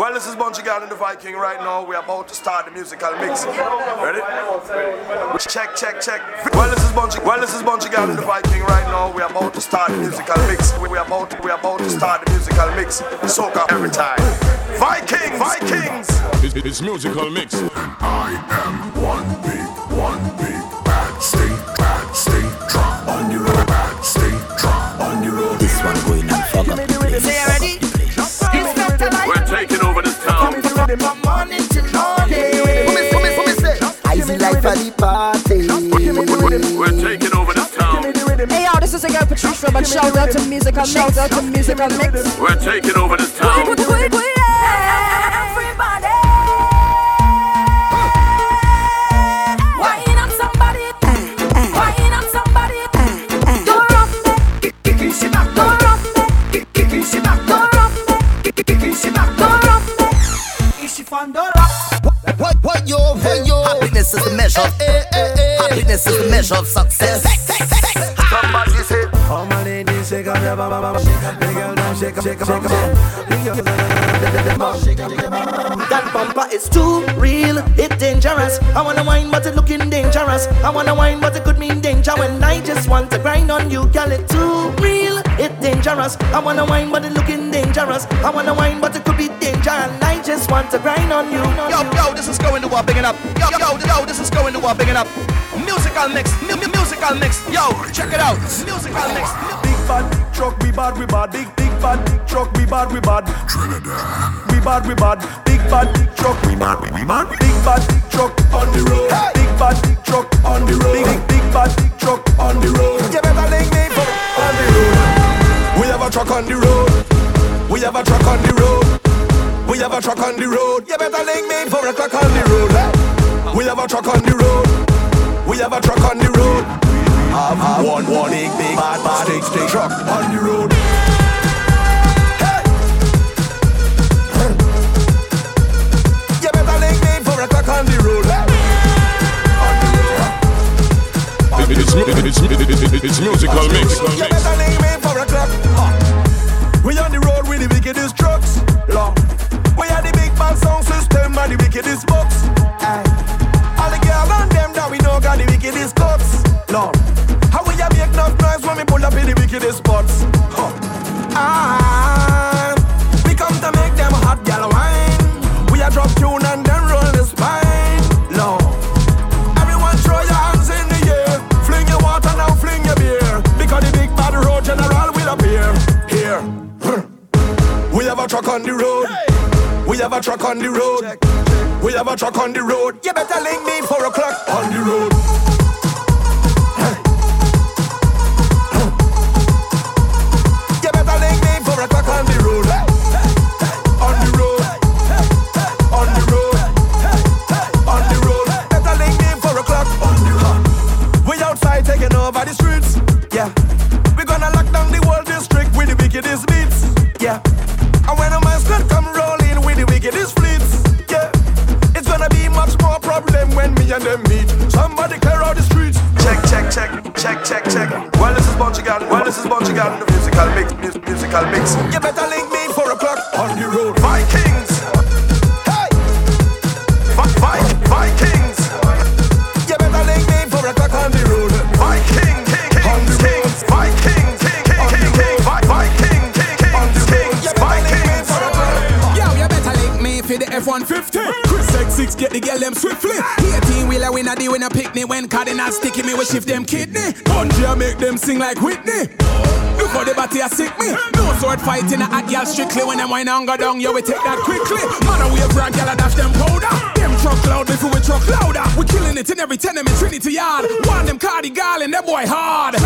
Well, this is Bunchy Gal and the Viking right now. We're about to start the musical mix. Ready? Check, check, check. Well, this is Bunchy. Well, this is Bunchy Gal and the Viking right now. We're about to start the musical mix. We're about to, we're about to start the musical mix. Soca every time. Vikings, Vikings. It's, it's musical mix. And I am one big, one big bad state, bad state drop on your road, bad state drop on your road. This one going and fuck up for the party. We're taking over the town. Hey yo, this is a girl Patricia, but shout out to musical mix, shout out to musical mix. We're taking over this town. Happiness is the measure of. Happiness is the measure of success. Somebody say, All my ladies shake up your shake shake shake. That bumper is too real, it dangerous. I wanna wine, but it looking dangerous. I wanna wine, but it could mean danger. When I just want to grind on you, girl, it too real, it dangerous. I wanna wine, but it looking dangerous. I wanna wine, but it could be danger. And I just want to grind on you. Yo, yo, this is going to what bigging up. Yo, yo, yo, this is going to what bigging up. Musical mix, mu- mu- musical mix. Yo, check it out. Musical mix. Big bad truck, we bad, we bad. Big big bad truck, we bad, we bad. Trinidad. We bad, we bad. Big bad truck, we bad, we bad. Big bad truck on the road. Big bad truck on the road. Big big bad truck on the road. You better link me for on the road. We have a truck on the road. We have a truck on the road. We have a truck on the road. You better link me for a truck on the road. We have a truck on the road. We have a truck on the road. Have, have one, one big, big, bad, bad, stick, stick truck on the road. Hey! You better link me for a truck on the road. On the road. On the It's, it's, it's, it's musical mix. You better link me for a truck. Ha. We on the road with the wickedest trucks. Truck on the road. Picnic When Cardinal sticky me we shift them kidney. Country I make them sing like Whitney. Look how the body a sick me. No sword fighting a girl strictly. When them wine and go down, yo we take that quickly. Man we a brand girl a dash them powder. Them truck loud before we truck louder. We killing it in every tenement Trinity yard. One them Cardi Garland, that boy hard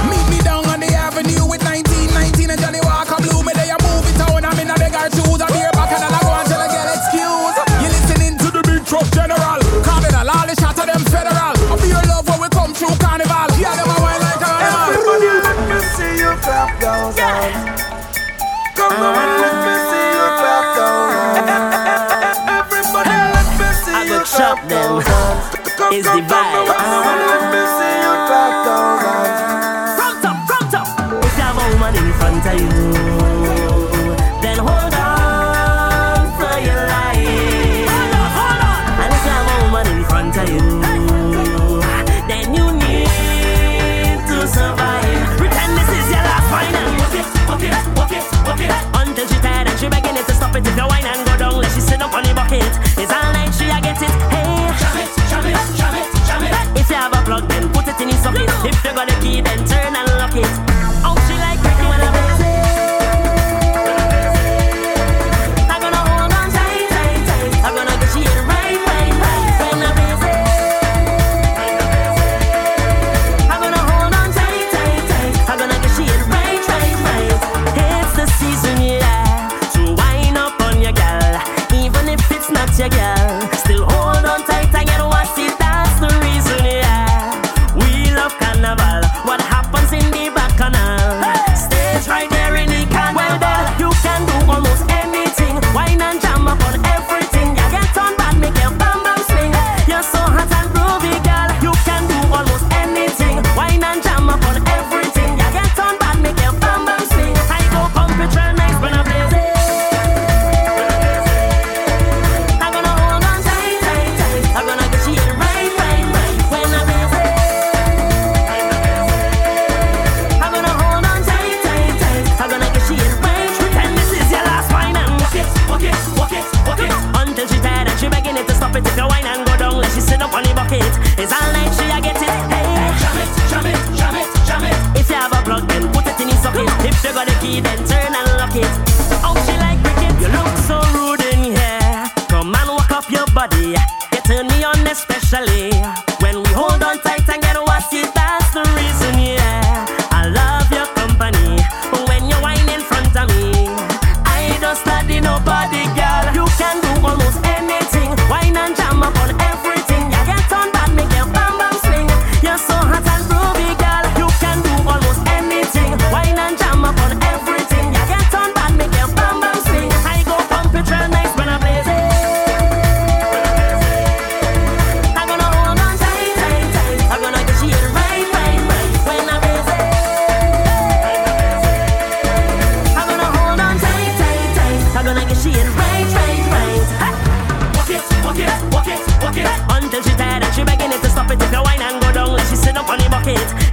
You got the key, then turn and lock it.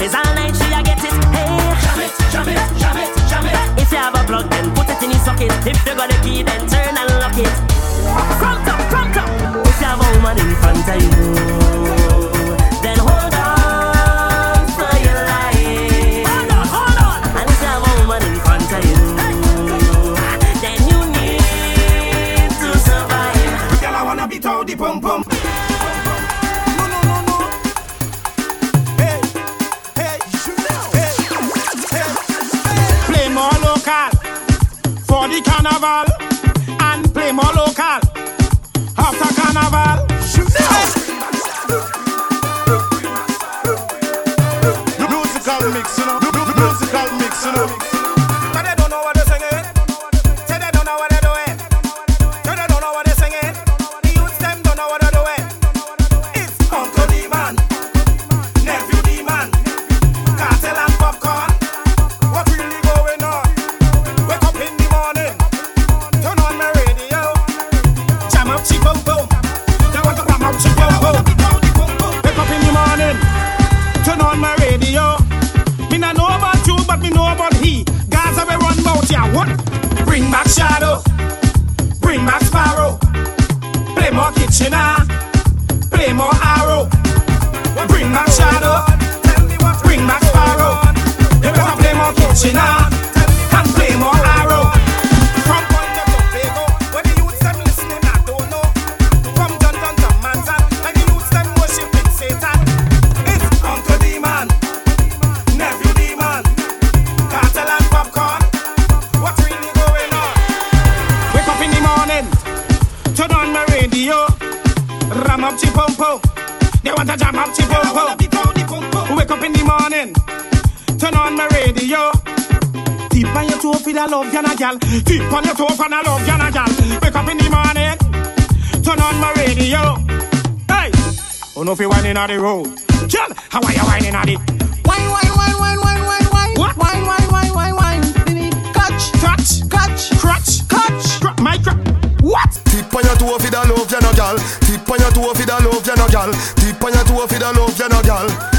It's all night she a get it. Hey, jam it, jam it, jam it, jam it. If you have a plug, then put it in his socket. If you got a key, then turn road. Tell how are you whining at it? Wine, wine, wine, wine, wine, wine, wine. What? Wine, wine, wine, wine, wine. Catch, catch, catch, catch, catch. Drop my crap. What? Tip on your toe for the love, you know, girl. Tip on your toe for the love, you know, girl. Tip on your toe for the love, you know, girl.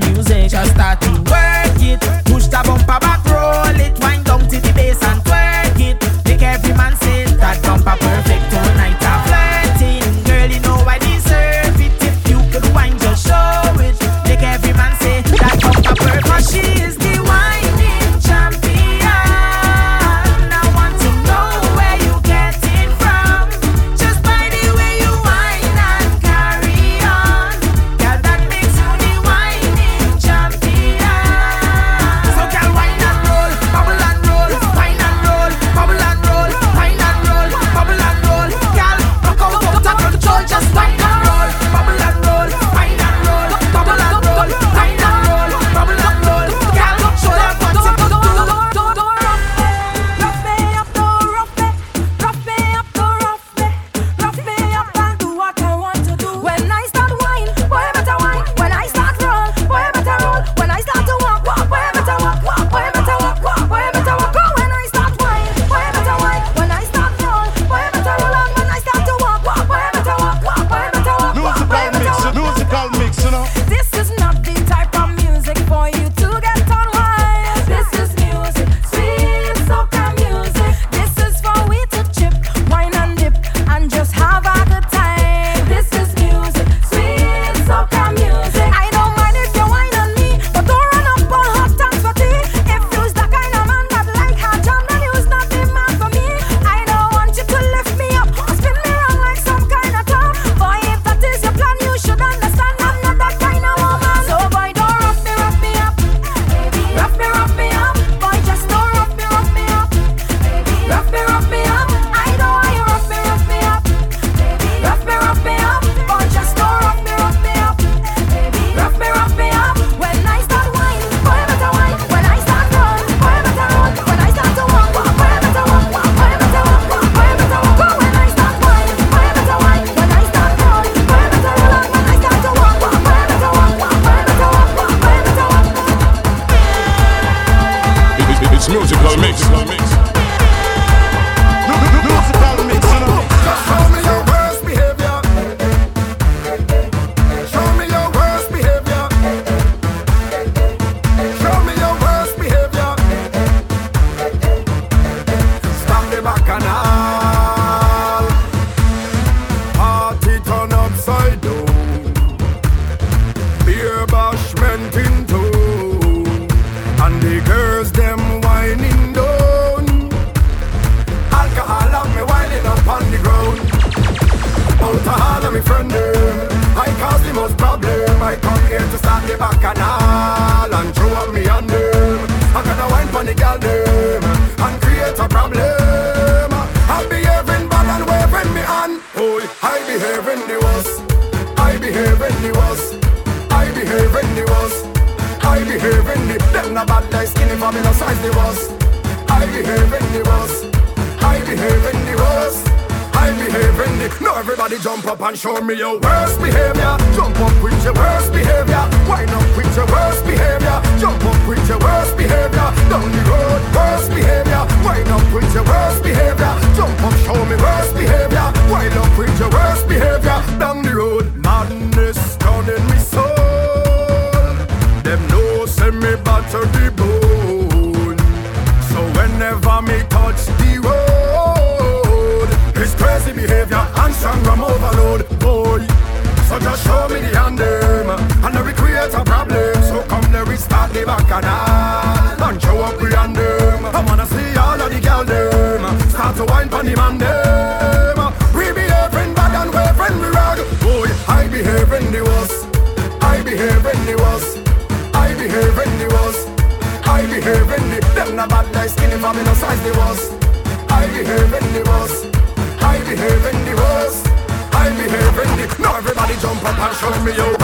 Sweet soca up me your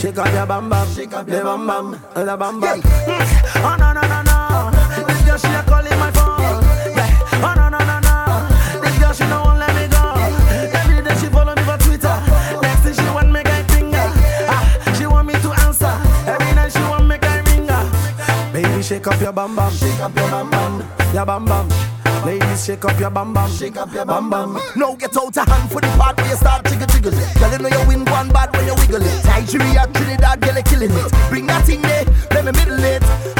Shake on your bam bam, shake on your bam bam, the bam bam. Mm. Oh no no no no, this girl she a calling my phone. Oh no no no no, this girl she no won't let me go. Every day she follow me for Twitter. Next thing she want me guy finger. Ah, she want me to answer. Every night she want me guy ringer. Baby shake up your bam bam, shake up your bam bam, your bam bam. Ladies, shake up your bam bam. Shake up your bam bam. Now get out a hand for the part where you start jiggle jiggle. Girl, you know you win one bad when you wiggle it. Nigeria, Trinidad, girl, you killing it. Bring that thing there, let me middle it.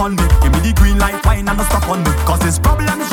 on me. Give me the green light, wine and no stop on me. Cause this problem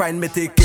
find me ticket.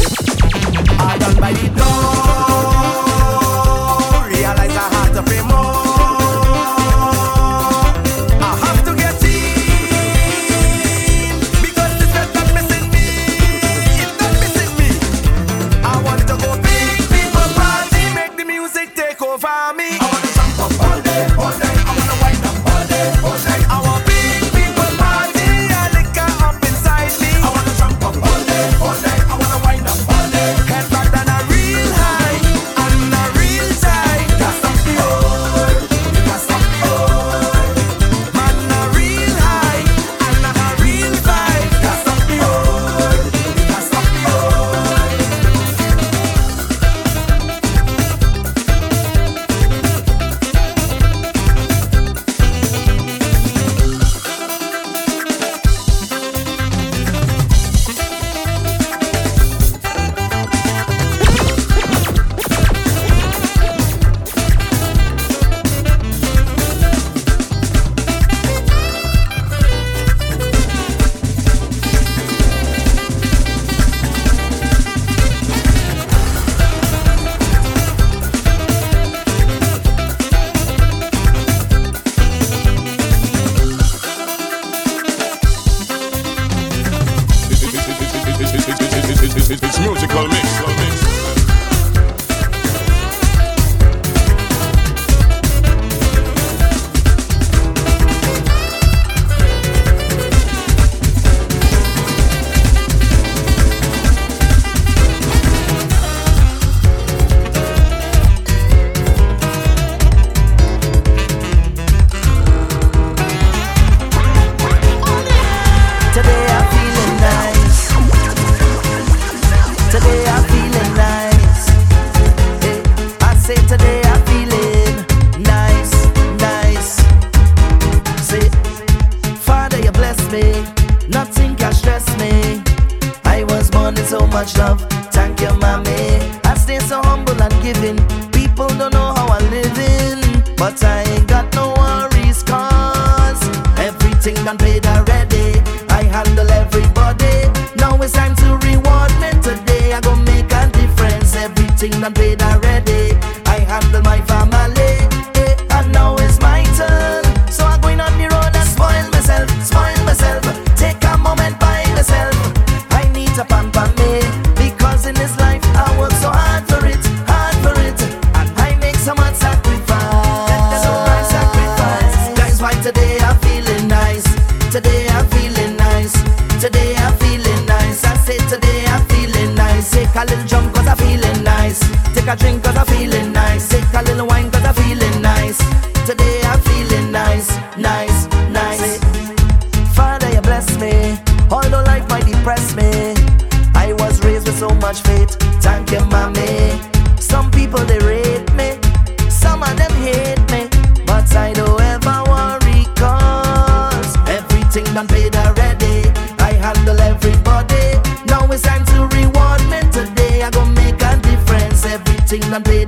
and play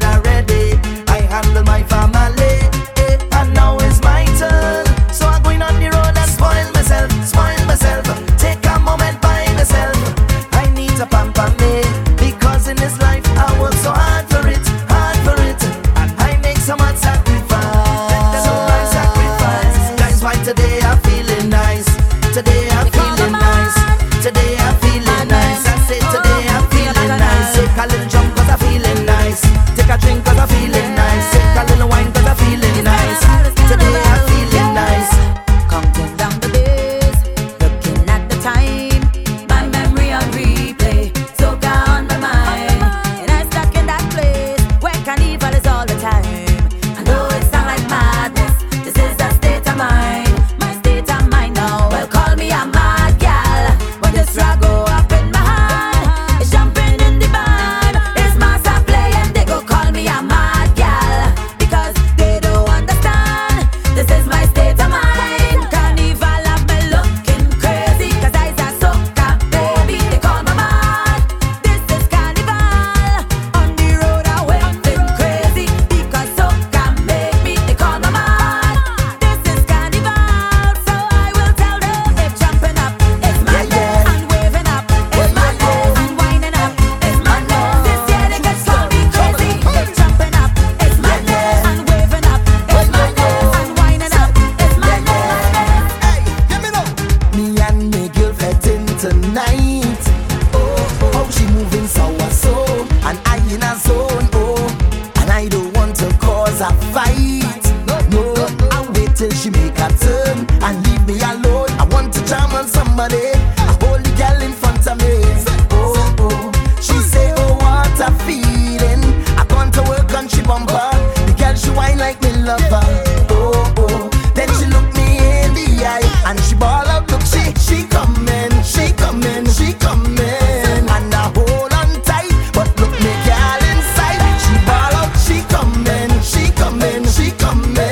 Come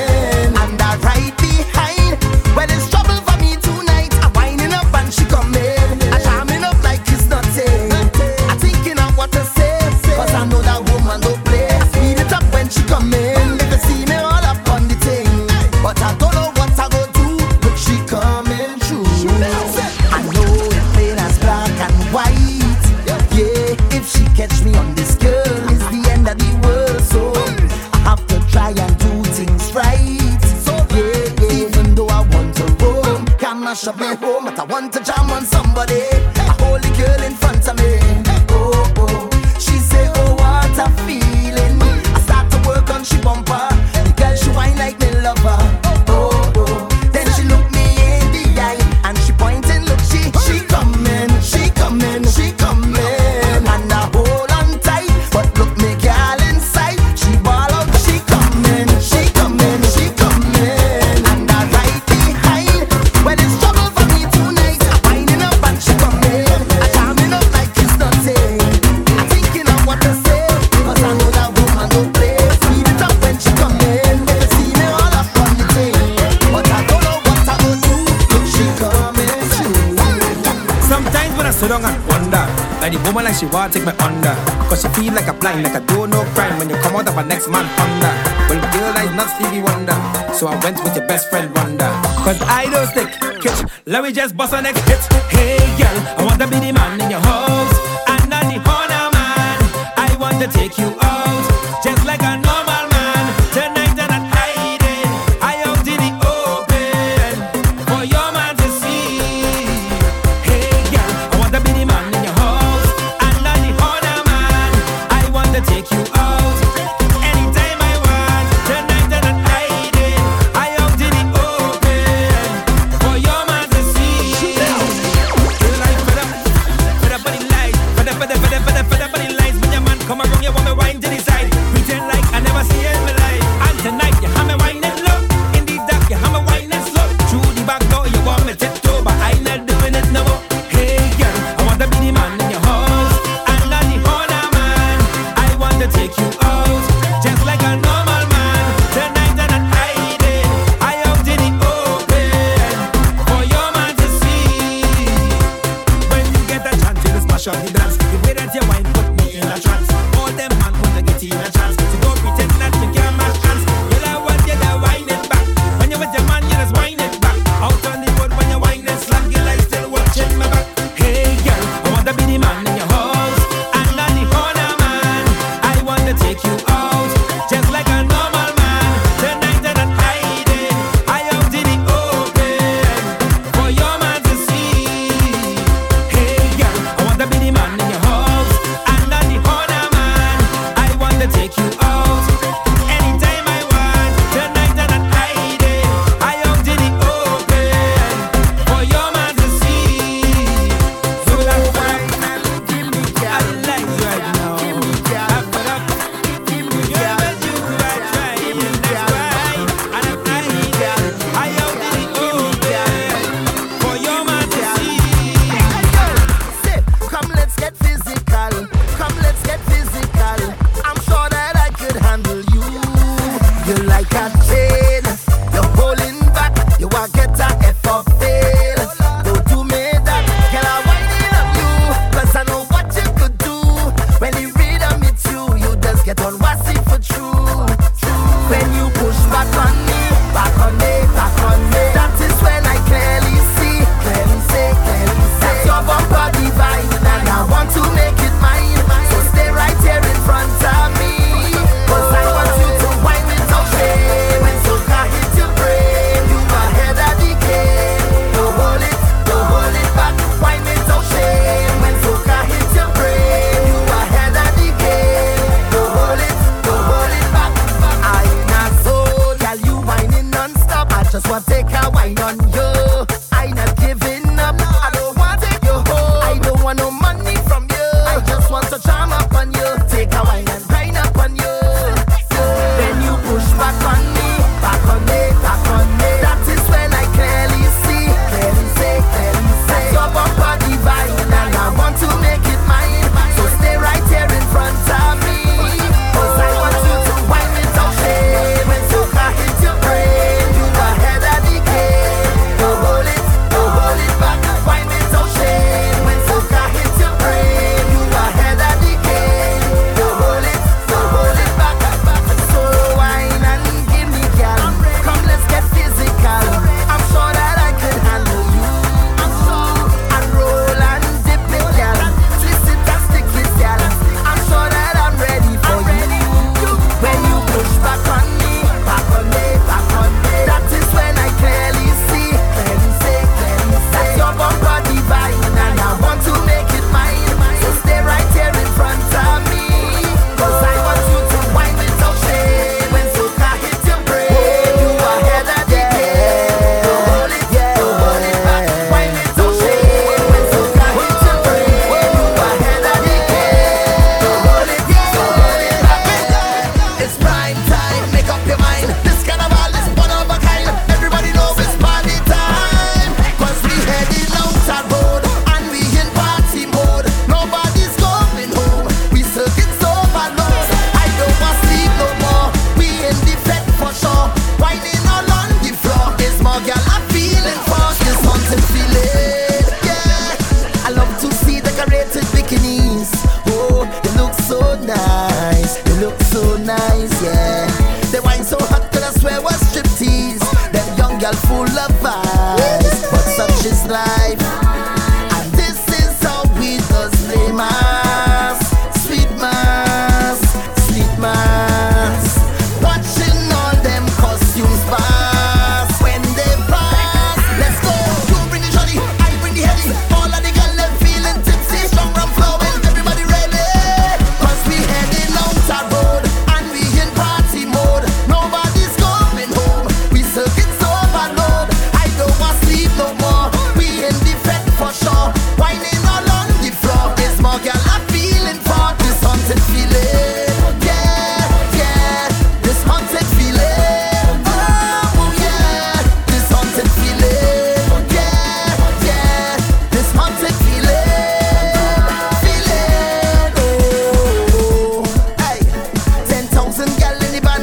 Let me just bust our next hit. Hey, girl, I want to be the man in your heart.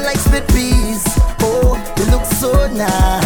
like split peas. Oh, you look so nice.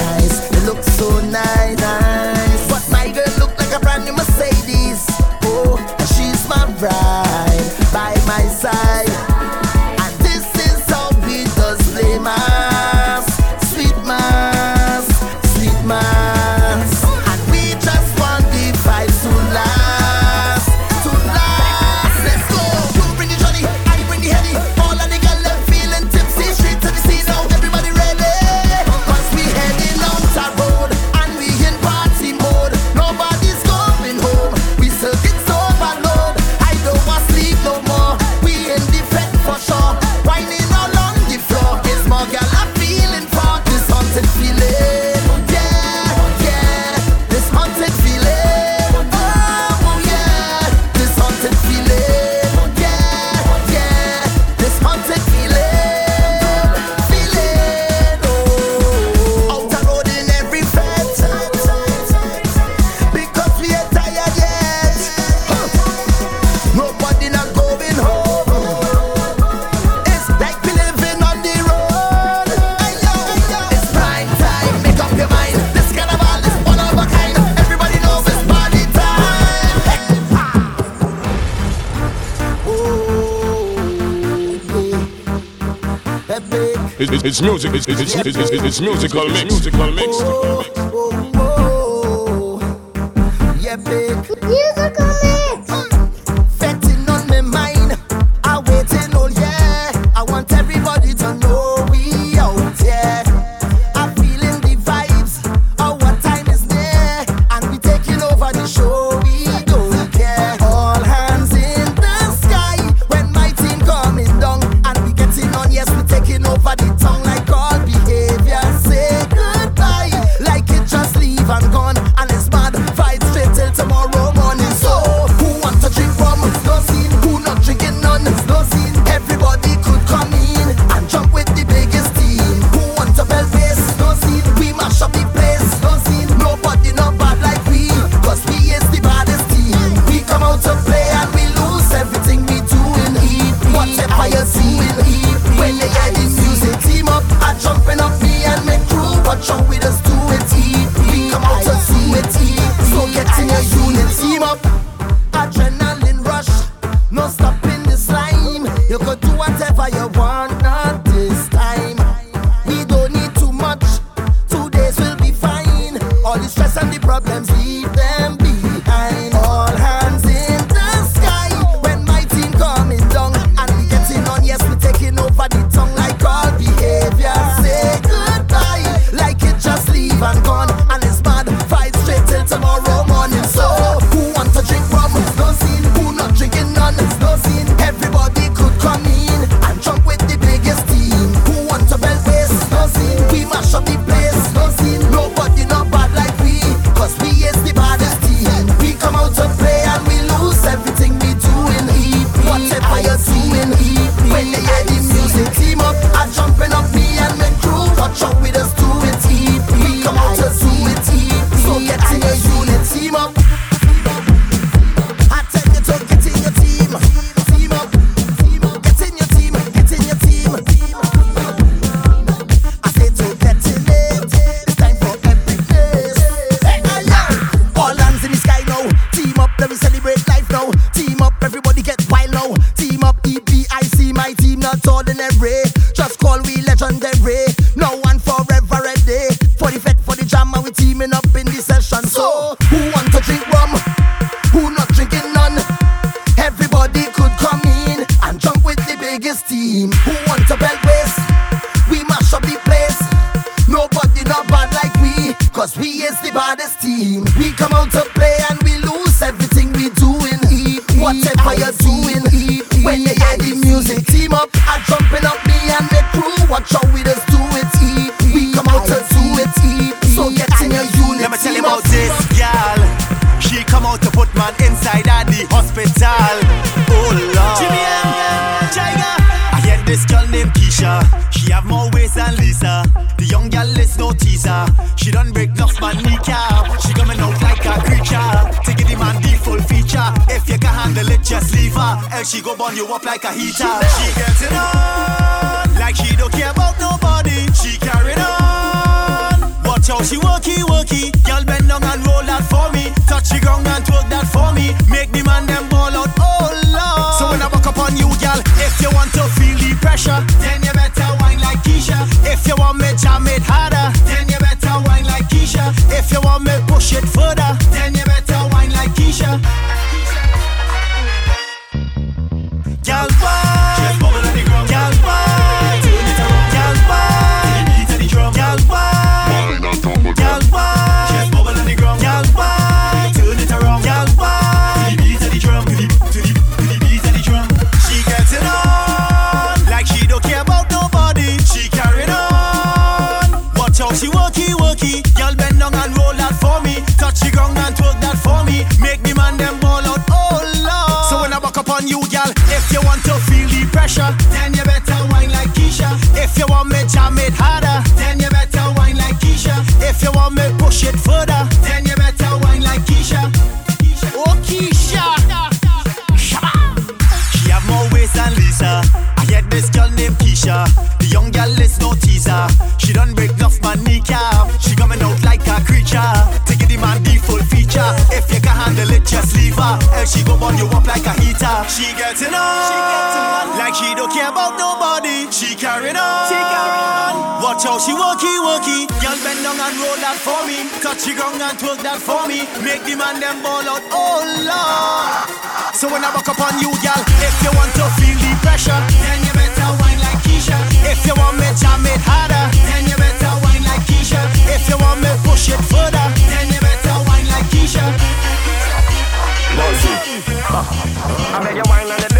It's music. It's, it's, it's, it's, it's musical mix. Musical mix. Touch the ground and twerk that for me. Make the man them ball out, oh lord. So when I walk up on you, gal, if you want to feel the pressure, then you better wine like Keisha. If you want me jam it harder, then you better wine like Keisha. If you want me push it further, then you you, girl, if you want to feel the pressure, then you better wine like Keisha. If you want me jam it harder, then you better wine like Keisha. If you want me push it further, then you you can handle it, just leave her. Else she go burn you up like a heater. She getting on, like she don't care about nobody. She carrying on, she carrying on. Watch how she worky worky. Girl bend down and roll that for me. Touch the ground and twerk that for me. Make the man them ball out. Oh lord. So when I walk up on you, girl, if you want to feel the pressure, then you better wine like Keisha. If you want me jam it harder, then you better wine like Keisha. If you want me push it further, then you better wine like Keisha. I beg you wine the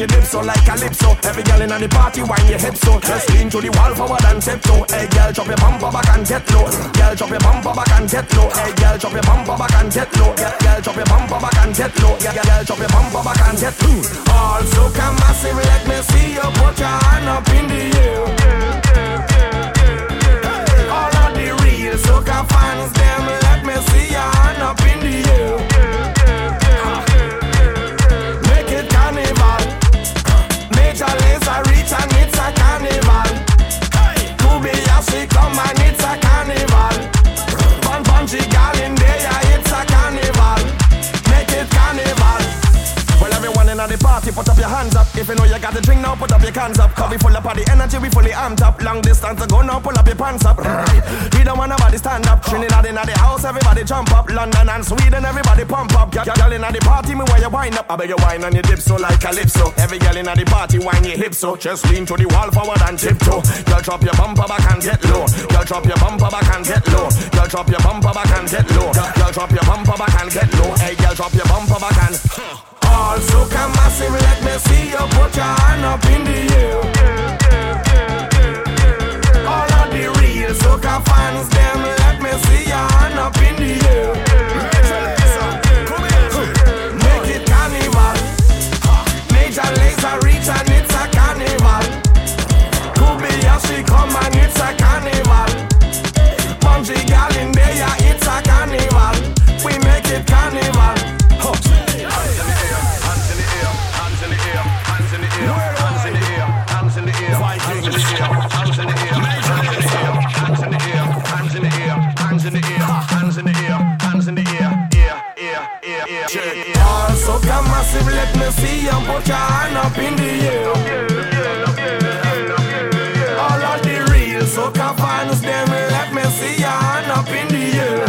your dip so oh, like calypso. Every girl in the party wine your hips so. Just lean to the wall forward and tiptoe. Hey girl, drop your bumper back and get low. Girl, drop your bumper back and get low. Hey girl, drop your bumper back and get low. Girl, girl, drop your bumper back and get low. Girl, girl, drop your bumper back and get low. All soca massive, let me see you put your hand up in the air. Everybody jump up. London and Sweden, everybody pump up. Girl, girl in the party, me where you wind up. I beg you wine on your dip so like calypso. Every girl in the party, wine your hips so. Just lean to the wall forward and tiptoe. Girl, drop your bumper back and get low. Girl, drop your bumper back and get low. Girl, drop your bumper back and get low. Girl, drop your bumper back and get low. Hey, girl, drop your bumper back and. All soca massive, let me see you put your hand up in the air. All of the real soca fans, them let me see you. Me see you put your hand up in the air. All of the real soca fans, them let me see your hand up in the air.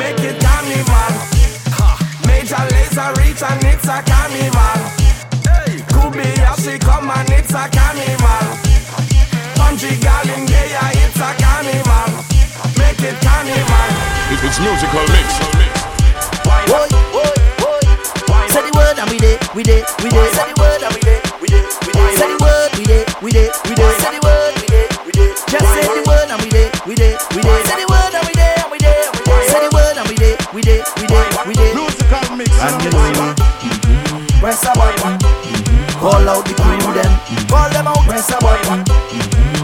Make it carnival. Major Lazer reach and it's a carnival. Kobayashi come and it's a carnival. Punchy gal in there, it's a carnival. Make it carnival. It- It's musical mix. Boy, word and we did, we did, we did. Say the word and we did, we did, we did. Say the word, we did, we did, we did. Say the word, we did, we did. Just say the word and we did, we did, we did. Say the word and we did, we did, we did. Say the word and we did, we did, we did, we did. Musical mix. And you know me. Press a button. Call out the crew them. Call them out. Press a button.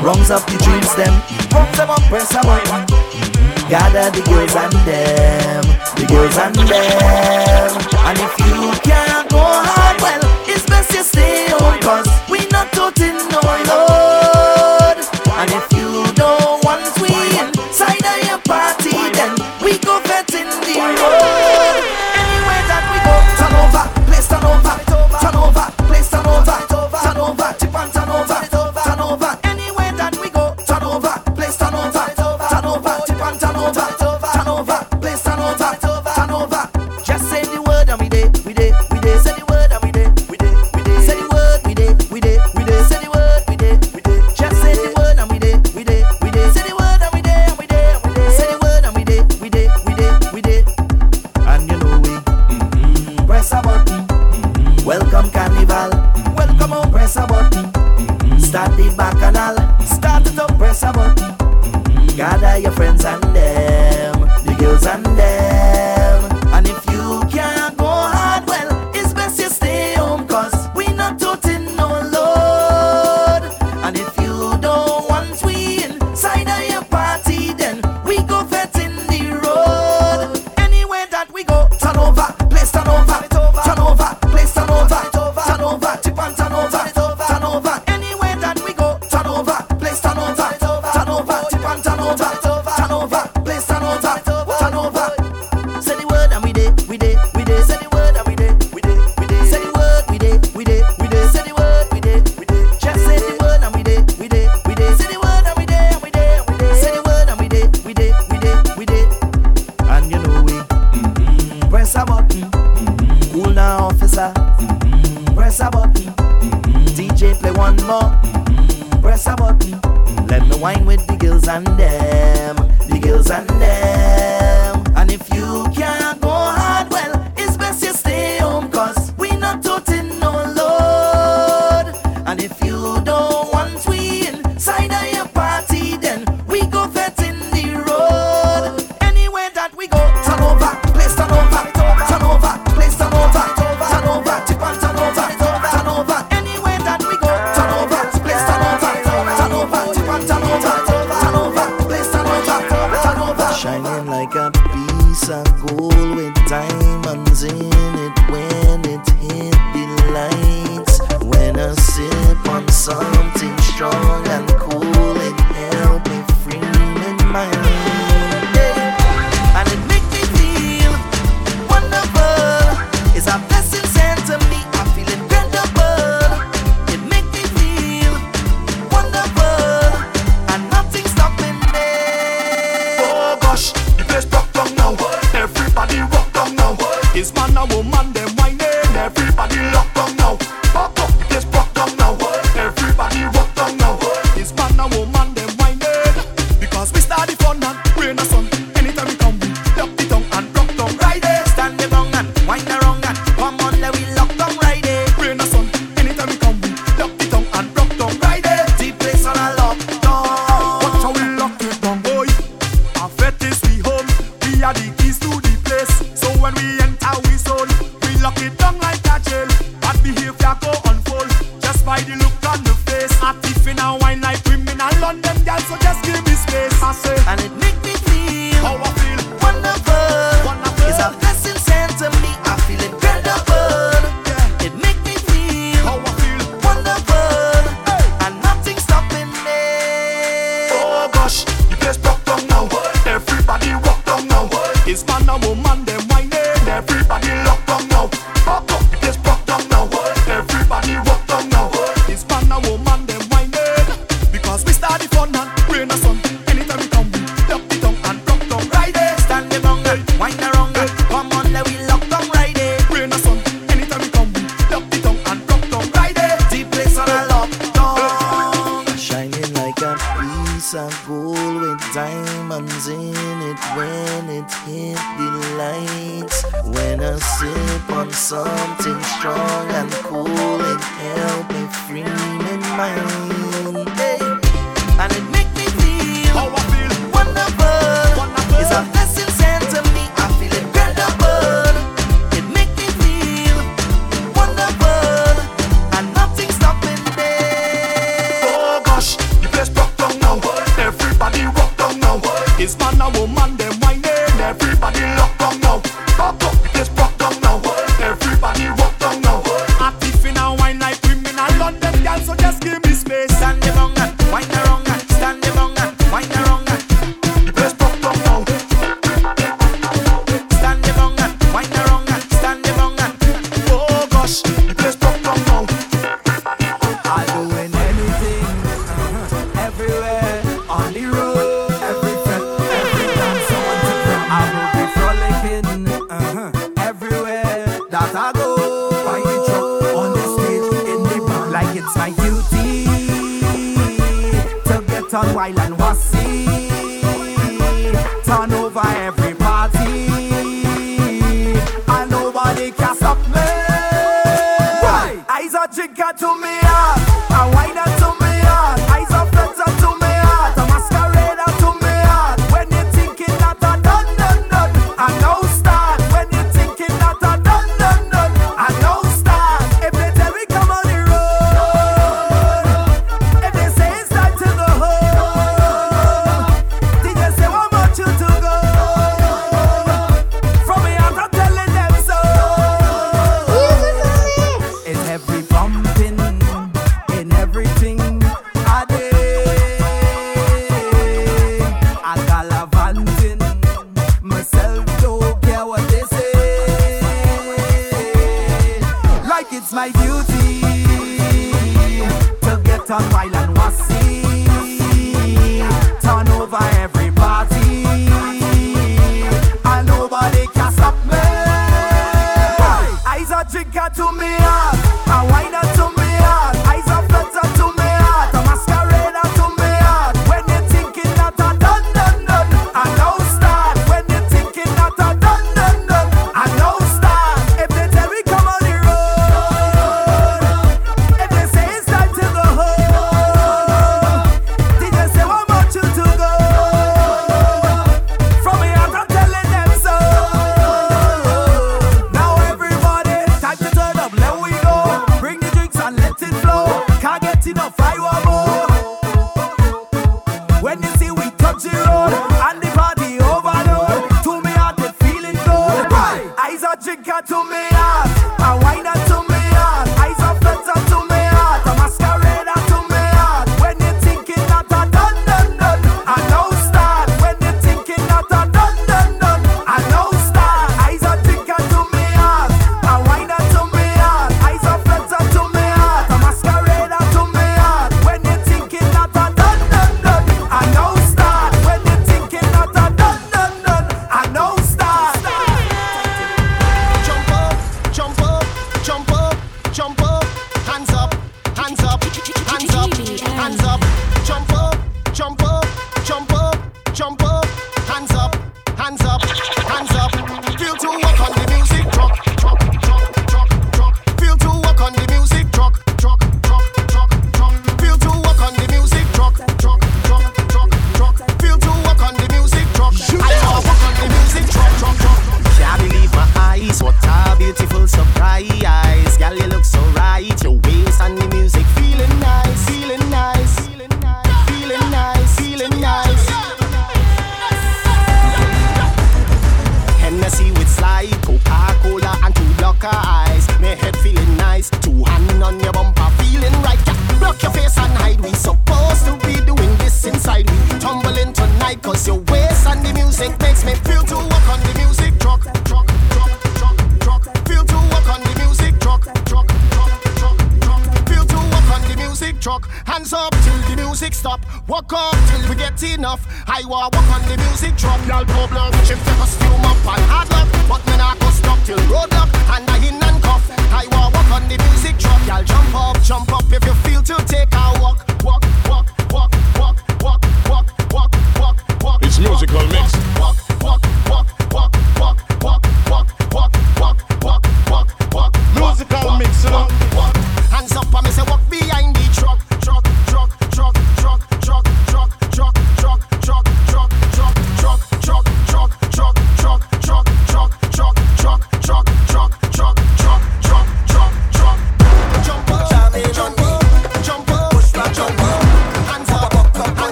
Rungs up the dreams them. Pump them up. Press a button. Gather the girls and them, the girls and them. And if you can't go hard, well, it's best you stay home, cause we not out in no A gold with diamonds in it when it hit the lights. When I sip on something strong.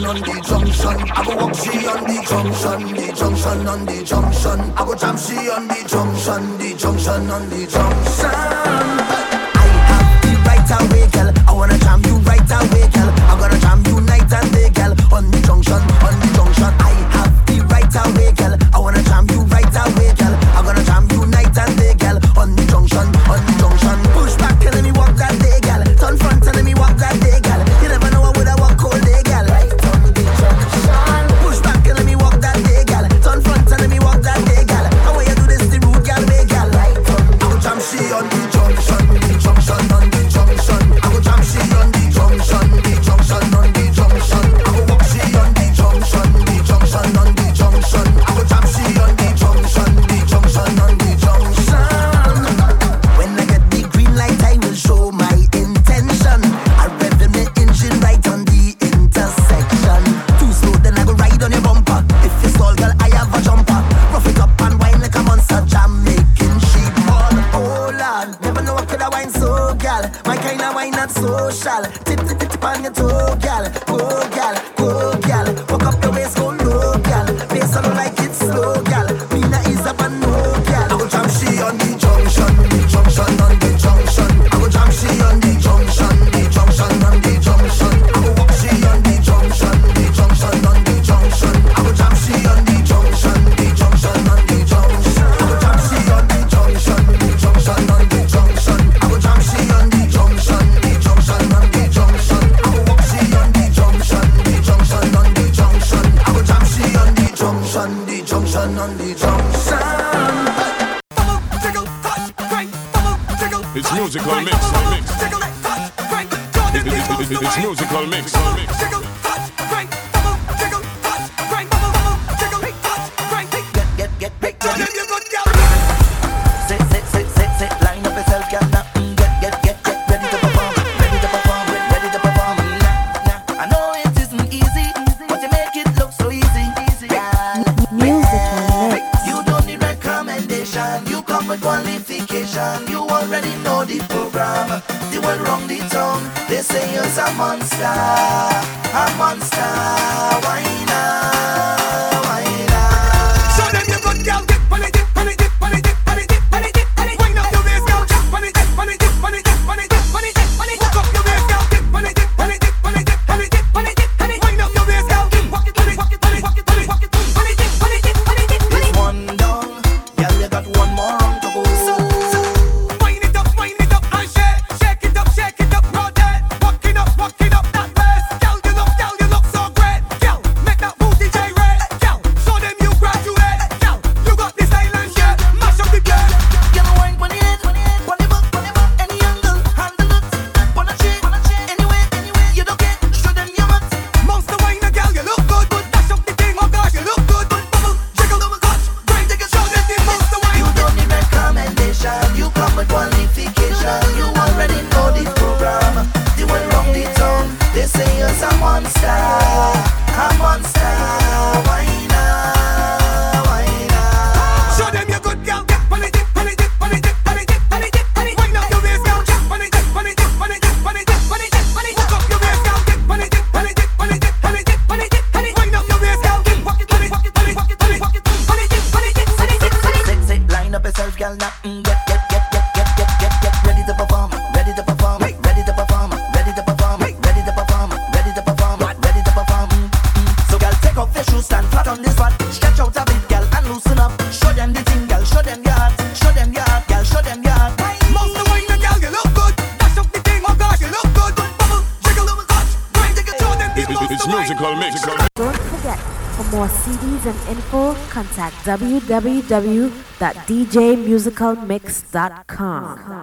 junction, on the junction. I go walk she on the junction, the junction, on the junction. I go jam she on the junction, the junction, on the junction. It's musical mix. mix. vida. www.djmusicalmix.com.